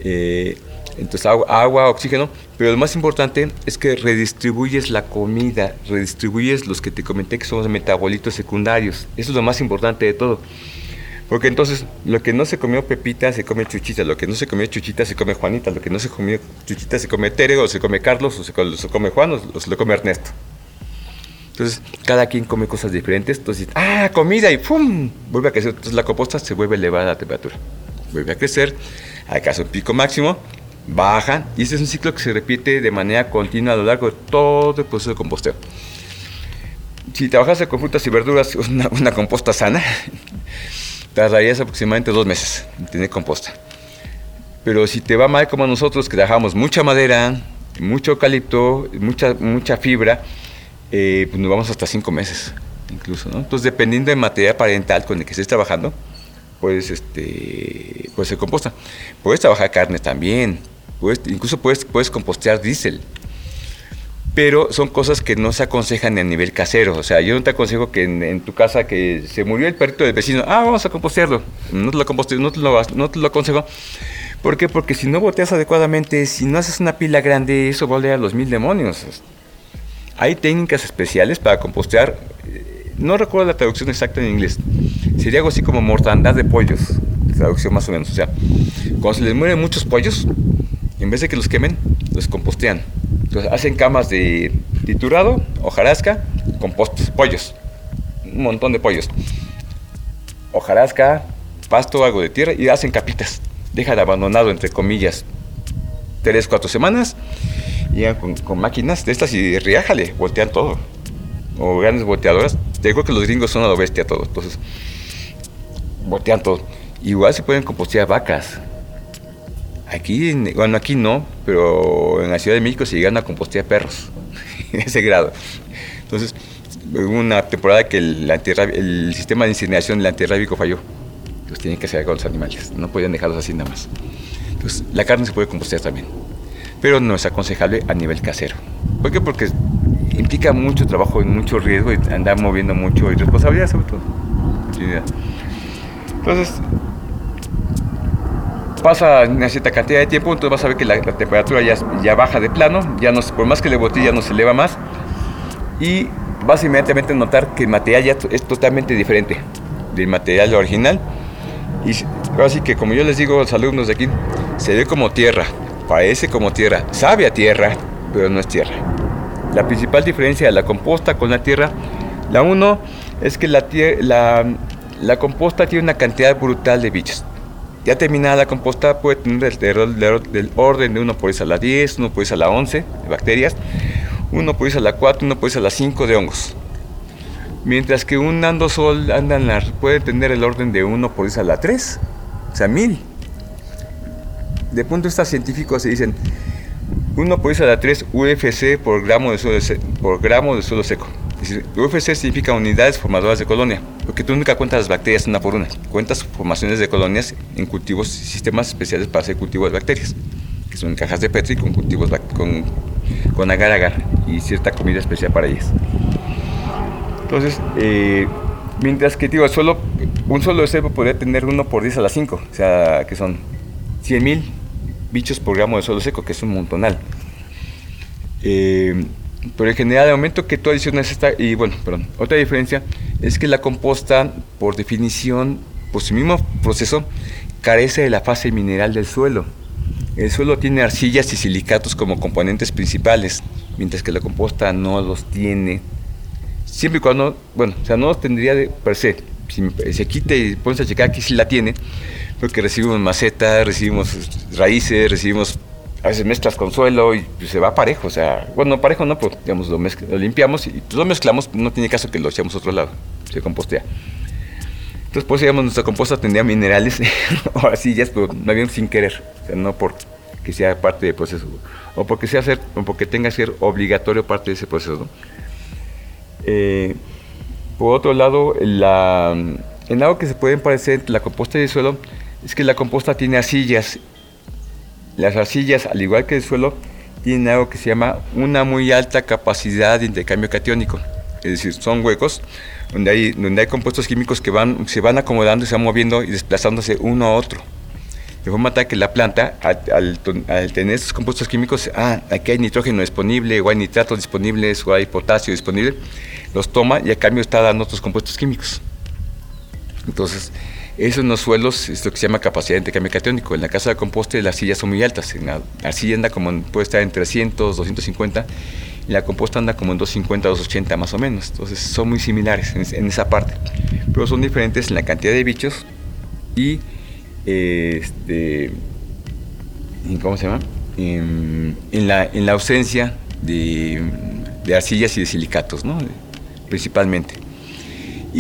Eh, entonces agua, agua, oxígeno, pero lo más importante es que redistribuyes la comida, redistribuyes los que te comenté que son los metabolitos secundarios. Eso es lo más importante de todo. Porque entonces lo que no se comió Pepita se come Chuchita, lo que no se comió Chuchita se come Juanita, lo que no se comió Chuchita se come Tere, o se come Carlos, o se, come Juan, o se lo come Ernesto. Entonces, cada quien come cosas diferentes. Entonces, ah, comida y ¡pum! Vuelve a crecer. Entonces, la composta se vuelve elevada a la temperatura. Vuelve a crecer, alcanza un pico máximo, baja, y ese es un ciclo que se repite de manera continua a lo largo de todo el proceso de composteo. Si trabajas con frutas y verduras, una, una composta sana, tardarías aproximadamente dos meses en tener composta. Pero si te va mal como nosotros, que trabajamos mucha madera, mucho eucalipto, mucha, mucha fibra, eh, pues nos vamos hasta cinco meses incluso. Entonces, dependiendo del material parental con el que estés trabajando, pues, este, pues composta. Puedes trabajar carne también, incluso puedes, puedes compostear diésel. Pero son cosas que no se aconsejan a nivel casero. O sea, yo no te aconsejo que en, tu casa que se murió el perrito del vecino, ah, vamos a compostearlo. No te lo, no te lo, no te lo aconsejo. ¿Por qué? Porque si no boteas adecuadamente, si no haces una pila grande, eso vale a los mil demonios. Hay técnicas especiales para compostear. Eh, no recuerdo la traducción exacta en inglés. Sería algo así como mortandad de pollos. Traducción más o menos. O sea, cuando se les mueren muchos pollos, en vez de que los quemen, los compostean. Entonces hacen camas de triturado, hojarasca, compostos, pollos. Un montón de pollos. Hojarasca, pasto, algo de tierra y hacen capitas. Dejan abandonado, entre comillas, tres, cuatro semanas. Llegan con, con máquinas de estas y riájale, voltean todo. O grandes volteadoras. Te digo que los gringos son a lo bestia todo. Entonces, voltean todo. Igual se pueden compostear vacas Aquí, bueno, aquí no, pero en la Ciudad de México se llegan a compostear perros, en ese grado. Entonces, hubo una temporada que el, el sistema de incineración del antirrábico falló. Entonces tienen que hacer con los animales, no podían dejarlos así nada más. Entonces, la carne se puede compostear también, pero no es aconsejable a nivel casero. ¿Por qué? Porque implica mucho trabajo y mucho riesgo y andar moviendo mucho y responsabilidad sobre todo. Entonces, pasa una cierta cantidad de tiempo, entonces vas a ver que la, temperatura ya, ya, baja de plano, ya no, por más que le botella ya no se eleva más, y vas inmediatamente a notar que el material ya es totalmente diferente del material original. Y así que como yo les digo a los alumnos de aquí, se ve como tierra, parece como tierra, sabe a tierra, pero no es tierra. La principal diferencia de la composta con la tierra, la uno es que la, la, la composta tiene una cantidad brutal de bichos. Ya terminada la composta puede tener del, orden de 1 por a la 10, 1 por a la 11 de bacterias, 1 por a la 4, 1 por a la 5 de hongos. Mientras que un andosol anda puede tener el orden de 1 por a la 3, o sea, 1000. De punto de vista científico se dicen 1 por a la 3 UFC por gramo de suelo, por gramo de suelo seco. UFC significa unidades formadoras de colonia, porque tú nunca cuentas las bacterias una por una, cuentas formaciones de colonias en cultivos, sistemas especiales para hacer cultivo de bacterias, que son cajas de Petri con cultivos con, con agar agar y cierta comida especial para ellas. Entonces, eh, mientras que digo, solo, un solo cebo podría tener uno por 10 a la 5, o sea, que son 100.000 bichos por gramo de suelo seco, que es un montonal. Eh, pero en general, el momento que tú adicionas esta, y bueno, perdón, otra diferencia es que la composta, por definición, por su mismo proceso, carece de la fase mineral del suelo. El suelo tiene arcillas y silicatos como componentes principales, mientras que la composta no los tiene. Siempre y cuando, bueno, o sea, no los tendría de per se. Si se quita y pones a checar, aquí sí la tiene, porque recibimos macetas, recibimos raíces, recibimos a veces mezclas con suelo y pues, se va parejo, o sea, bueno, parejo no, pues digamos, lo, limpiamos y pues, lo mezclamos, no tiene caso que lo echemos a otro lado, se compostea. Entonces, pues, digamos, nuestra composta tendría minerales o así ya, pero no bien sin querer, o sea, no porque sea parte del proceso, o porque, sea ser, o porque tenga que ser obligatorio parte de ese proceso. Eh, por otro lado, la, en algo que se puede parecer la composta y el suelo, es que la composta tiene arcillas las arcillas, al igual que el suelo, tienen algo que se llama una muy alta capacidad de intercambio catiónico. Es decir, son huecos donde hay, donde hay compuestos químicos que van, se van acomodando, se van moviendo y desplazándose uno a otro. De forma tal que la planta, al, tener estos compuestos químicos, ah, aquí hay nitrógeno disponible, o hay nitratos disponibles, o hay potasio disponible, los toma y a cambio está dando otros compuestos químicos. Entonces, eso en los suelos es lo que se llama capacidad de intercambio catiónico. En la casa de composte las sillas son muy altas. En la arcilla anda como, puede estar en 300, 250. Y la composta anda como en 250, 280 más o menos. Entonces son muy similares en, esa parte. Pero son diferentes en la cantidad de bichos y este, ¿cómo se llama? En, la, en la ausencia de, de arcillas y de silicatos, ¿no? principalmente.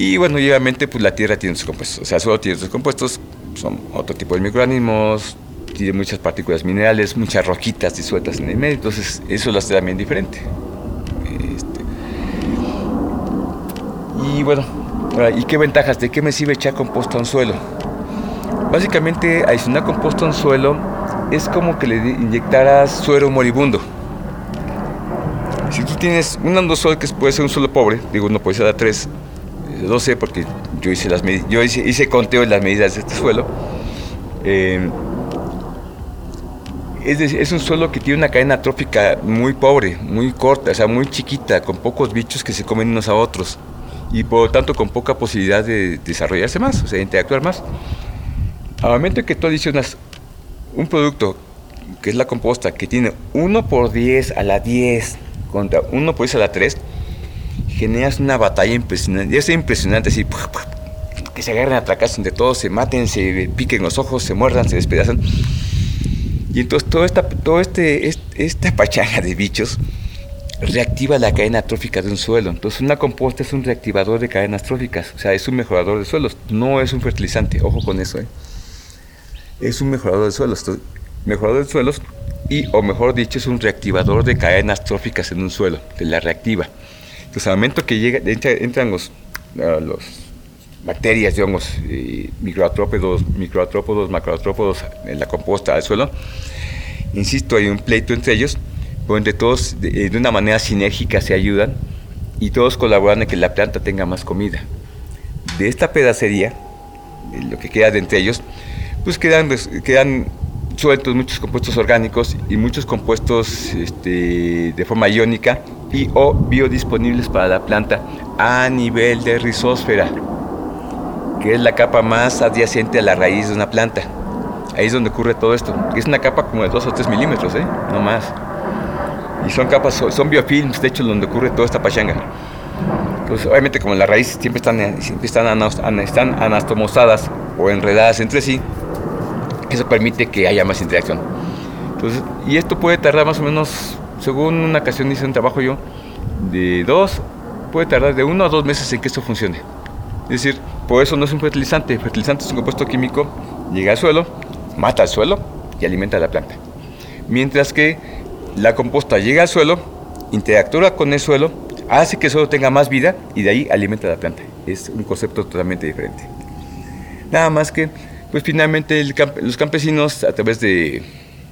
Y bueno, obviamente pues la tierra tiene sus compuestos, o sea, solo tiene sus compuestos, son otro tipo de microorganismos, tiene muchas partículas minerales, muchas roquitas disueltas en el medio, entonces eso lo hace también diferente. Este, y bueno, ¿y qué ventajas? ¿De qué me sirve echar composto a un suelo? Básicamente, adicionar composto a un suelo es como que le inyectaras suero moribundo. Si tú tienes un andosol que puede ser un suelo pobre, digo, no puede ser a 3, 12 porque yo hice las yo hice, hice, conteo de las medidas de este suelo. Eh, es, es, un suelo que tiene una cadena trófica muy pobre, muy corta, o sea, muy chiquita, con pocos bichos que se comen unos a otros y por lo tanto con poca posibilidad de desarrollarse más, o sea, interactuar más. Al momento que tú adicionas un producto que es la composta, que tiene 1 por 10 a la 10 contra 1 por 10 a la 3, generas una batalla impresionante. Ya es impresionante así, que se agarren a atracarse entre todos, se maten, se piquen los ojos, se muerdan, se despedazan. Y entonces toda esta, todo este, esta pachanga de bichos reactiva la cadena trófica de un suelo. Entonces una composta es un reactivador de cadenas tróficas, o sea, es un mejorador de suelos, no es un fertilizante, ojo con eso. ¿eh? Es un mejorador de suelos, mejorador de suelos y, o mejor dicho, es un reactivador de cadenas tróficas en un suelo, de la reactiva. Entonces, al momento que llega, entran los, los bacterias y hongos, microartrópodos, microartrópodos, macroartrópodos en la composta al suelo, insisto, hay un pleito entre ellos, donde todos de, una manera sinérgica se ayudan y todos colaboran en que la planta tenga más comida. De esta pedacería, lo que queda de entre ellos, pues quedan, quedan sueltos muchos compuestos orgánicos y muchos compuestos este, de forma iónica y o biodisponibles para la planta a nivel de rizósfera, que es la capa más adyacente a la raíz de una planta. Ahí es donde ocurre todo esto. Es una capa como de 2 o 3 milímetros, ¿eh? no más. Y son capas, son biofilms, de hecho, donde ocurre toda esta pachanga. Entonces, obviamente, como la raíz siempre están, siempre están, están anastomosadas o enredadas entre sí, eso permite que haya más interacción. Entonces, y esto puede tardar más o menos, según una ocasión hice un trabajo yo, de dos, puede tardar de uno a dos meses en que esto funcione. Es decir, por eso no es un fertilizante. Fertilizante es un compuesto químico, llega al suelo, mata al suelo y alimenta a la planta. Mientras que la composta llega al suelo, interactúa con el suelo, hace que el suelo tenga más vida y de ahí alimenta a la planta. Es un concepto totalmente diferente. Nada más que pues finalmente los campesinos, a través de,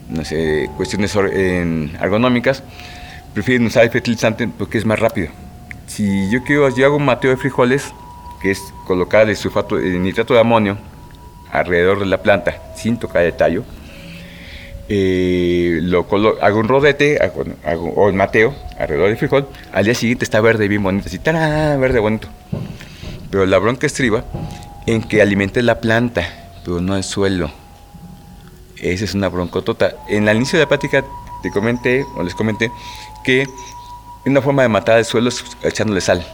no sé, cuestiones ergonómicas, prefieren usar el fertilizante porque es más rápido. Si yo quiero, yo hago un mateo de frijoles, que es colocar el sulfato, el nitrato de amonio alrededor de la planta sin tocar el tallo, eh, lo hago un rodete hago, o el mateo alrededor del frijol, al día siguiente está verde bien bonito, así, ¡tarán! verde bonito. Pero la bronca estriba en que alimente la planta pero no el suelo. Esa es una broncotota. En el inicio de la práctica te comenté, o les comenté, que una forma de matar el suelo es echándole sal.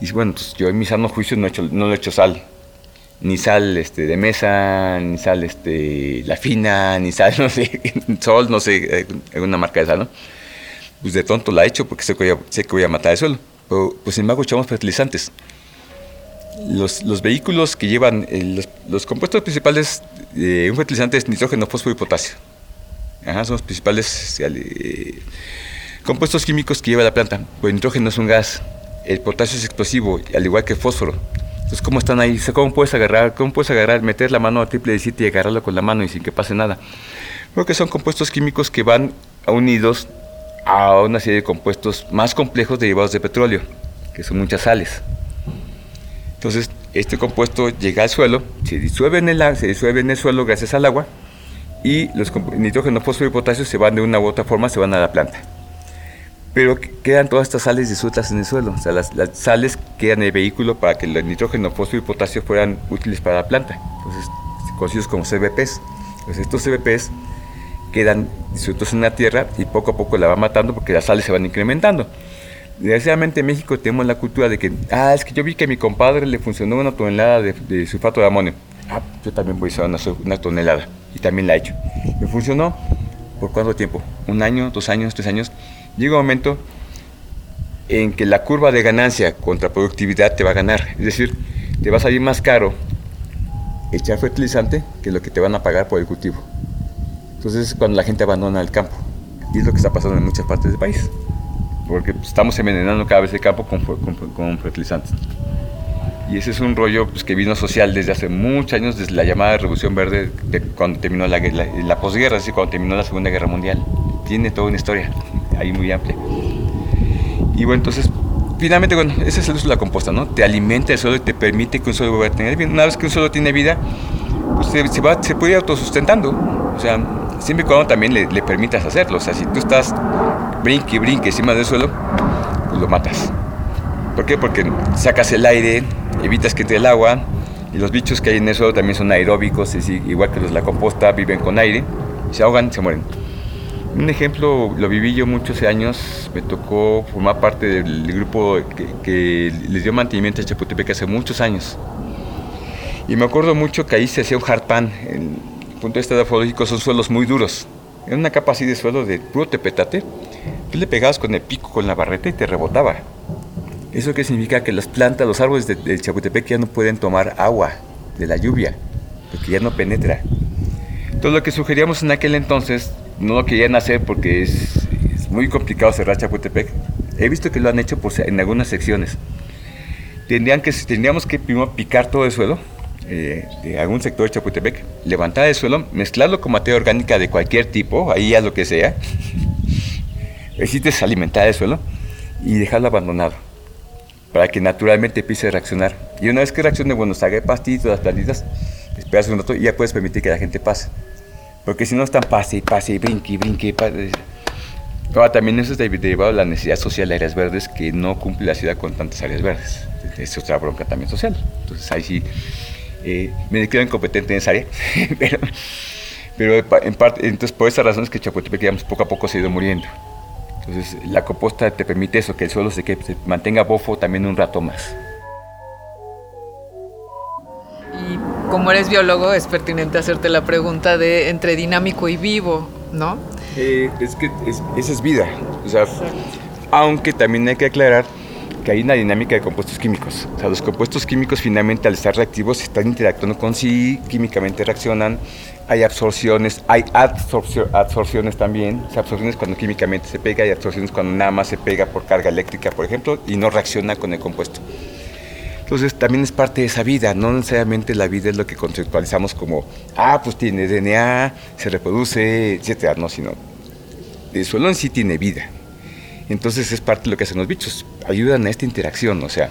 Y bueno, pues yo en mi sano juicio no, he hecho, no le he hecho sal. Ni sal este, de mesa, ni sal este, la fina, ni sal, no sé, sol, no sé, alguna marca de sal, ¿no? Pues de tonto la he hecho porque sé que voy a, sé que voy a matar el suelo. Pero, pues sin embargo echamos fertilizantes los, vehículos que llevan eh, los, compuestos principales de un fertilizante es nitrógeno, fósforo y potasio. son los principales eh, compuestos químicos que lleva la planta. Pues el nitrógeno es un gas, el potasio es explosivo, al igual que el fósforo. Entonces, ¿cómo están ahí? ¿Cómo puedes agarrar, cómo puedes agarrar, meter la mano a triple de y agarrarlo con la mano y sin que pase nada? Porque son compuestos químicos que van unidos a una serie de compuestos más complejos derivados de petróleo, que son muchas sales. Entonces, este compuesto llega al suelo, se disuelve en el, se disuelve en el suelo gracias al agua y los nitrógeno, fósforo y potasio se van de una u otra forma, se van a la planta. Pero quedan todas estas sales disueltas en el suelo. O sea, las, sales quedan en el vehículo para que el nitrógeno, fósforo y potasio fueran útiles para la planta. Entonces, conocidos como CBPs. Pues estos CBPs quedan disueltos en la tierra y poco a poco la va matando porque las sales se van incrementando. Desgraciadamente en México tenemos la cultura de que, ah, es que yo vi que a mi compadre le funcionó una tonelada de, sulfato de amonio. Ah, yo también voy a usar una, tonelada. Y también la he hecho. Me funcionó. ¿Por cuánto tiempo? ¿Un año, dos años, tres años? Llega un momento en que la curva de ganancia contra productividad te va a ganar. Es decir, te va a salir más caro echar fertilizante que lo que te van a pagar por el cultivo. Entonces es cuando la gente abandona el campo. Y es lo que está pasando en muchas partes del país porque estamos envenenando cada vez el campo con, fertilizantes. Y ese es un rollo pues, que vino social desde hace muchos años, desde la llamada Revolución Verde, cuando terminó la, posguerra, así cuando terminó la Segunda Guerra Mundial. Tiene toda una historia ahí muy amplia. Y bueno, entonces, finalmente, bueno, ese es el uso de la composta, ¿no? Te alimenta el suelo y te permite que un suelo vuelva a tener vida. Una vez que un suelo tiene vida, pues, se, va, se puede ir autosustentando. O sea, siempre y cuando también le permitas hacerlo. O sea, si tú estás brinque y brinque encima del suelo, pues lo matas. ¿Por qué? Porque sacas el aire, evitas que entre el agua, y los bichos que hay en el suelo también son aeróbicos, igual que los de la composta, viven con aire, se ahogan, se mueren. Un ejemplo lo viví yo muchos años, me tocó formar parte del grupo que, les dio mantenimiento a Chapultepec hace muchos años. Y me acuerdo mucho que ahí se hacía un hard. En el punto de vista ecológico son suelos muy duros. En una capa así de suelo de puro tepetate, Tú le pegabas con el pico, con la barreta y te rebotaba. ¿Eso qué significa? Que las plantas, los árboles del Chapultepec ya no pueden tomar agua de la lluvia, porque ya no penetra. Todo lo que sugeríamos en aquel entonces, no lo querían hacer porque es, muy complicado cerrar Chapultepec. He visto que lo han hecho en algunas secciones. Tendrían que, tendríamos que primero picar todo el suelo eh, de algún sector de Chapultepec, levantar el suelo, mezclarlo con materia orgánica de cualquier tipo, ahí ya lo que sea, necesites alimentar el suelo y dejarlo abandonado para que naturalmente empiece a reaccionar. Y una vez que reaccione, bueno, saque pastitos, las plantitas, esperas un rato y ya puedes permitir que la gente pase. Porque si no están pase pase brinque brinque. Ahora también eso es derivado de la necesidad social de áreas verdes que no cumple la ciudad con tantas áreas verdes. Es otra bronca también social. Entonces ahí sí eh, me quedo incompetente en esa área. pero, pero en parte, entonces por esas razones que Chapultepec digamos, poco a poco se ha ido muriendo. Entonces la composta te permite eso, que el suelo se, que se mantenga bofo también un rato más. Y como eres biólogo, es pertinente hacerte la pregunta de entre dinámico y vivo, ¿no? Eh, es que esa es vida. O sea, aunque también hay que aclarar que hay una dinámica de compuestos químicos. O sea, los compuestos químicos finalmente al estar reactivos están interactuando con sí, químicamente reaccionan, hay absorciones, hay absorciones también, absorciones cuando químicamente se pega y absorciones cuando nada más se pega por carga eléctrica, por ejemplo, y no reacciona con el compuesto. Entonces también es parte de esa vida, no necesariamente la vida es lo que conceptualizamos como, ah, pues tiene DNA, se reproduce, etcétera, no, sino el suelo en sí tiene vida. Entonces es parte de lo que hacen los bichos, ayudan a esta interacción, o sea,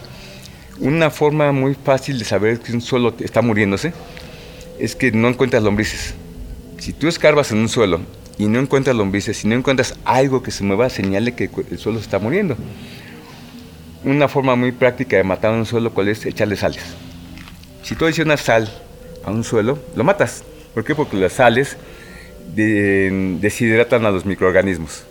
una forma muy fácil de saber que un suelo está muriéndose es que no encuentras lombrices. Si tú escarbas en un suelo y no encuentras lombrices, si no encuentras algo que se mueva, señale que el suelo se está muriendo. Una forma muy práctica de matar un suelo, ¿cuál es? Echarle sales. Si tú una sal a un suelo, lo matas. ¿Por qué? Porque las sales deshidratan a los microorganismos.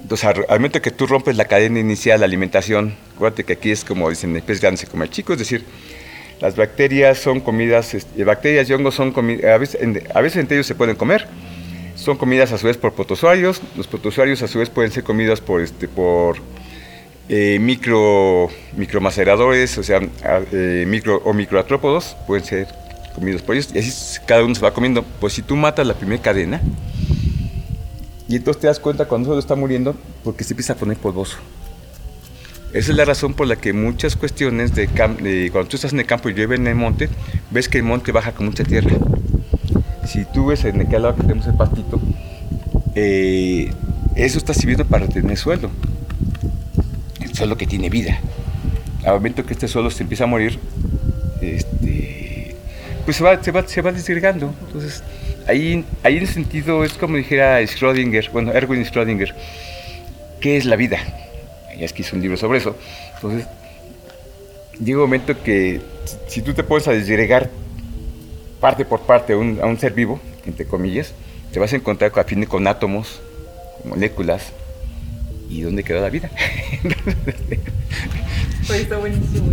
Entonces, al momento que tú rompes la cadena inicial de alimentación, acuérdate que aquí es como dicen, el pez grande se come al chico, es decir, las bacterias son comidas, este, bacterias y hongos son comidas, a veces, veces entre ellos se pueden comer, son comidas a su vez por protozoarios, los protozoarios a su vez pueden ser comidos por, este, por eh, micro, micromaceradores, o sea, eh, micro o microatrópodos, pueden ser comidos por ellos, y así cada uno se va comiendo. Pues si tú matas la primera cadena, y entonces te das cuenta cuando todo está muriendo porque se empieza a poner polvoso. Esa es la razón por la que muchas cuestiones de, cuando tú estás en el campo y llueve en el monte, ves que el monte baja con mucha tierra. Si tú ves en aquel lado que tenemos el pastito, eh, eso está sirviendo para retener suelo. El suelo que tiene vida. Al momento que este suelo se empieza a morir, este, pues se va, se va, se va disgregando. Entonces, ahí, ahí en ese sentido es como dijera Schrödinger, bueno, Erwin Schrödinger, ¿qué es la vida? Ya es que hizo un libro sobre eso. Entonces, llega un momento que si tú te pones a disgregar parte por parte a un, a un ser vivo, entre comillas, te vas a encontrar con, a fin con átomos, moléculas, ¿y dónde queda la vida? está buenísimo.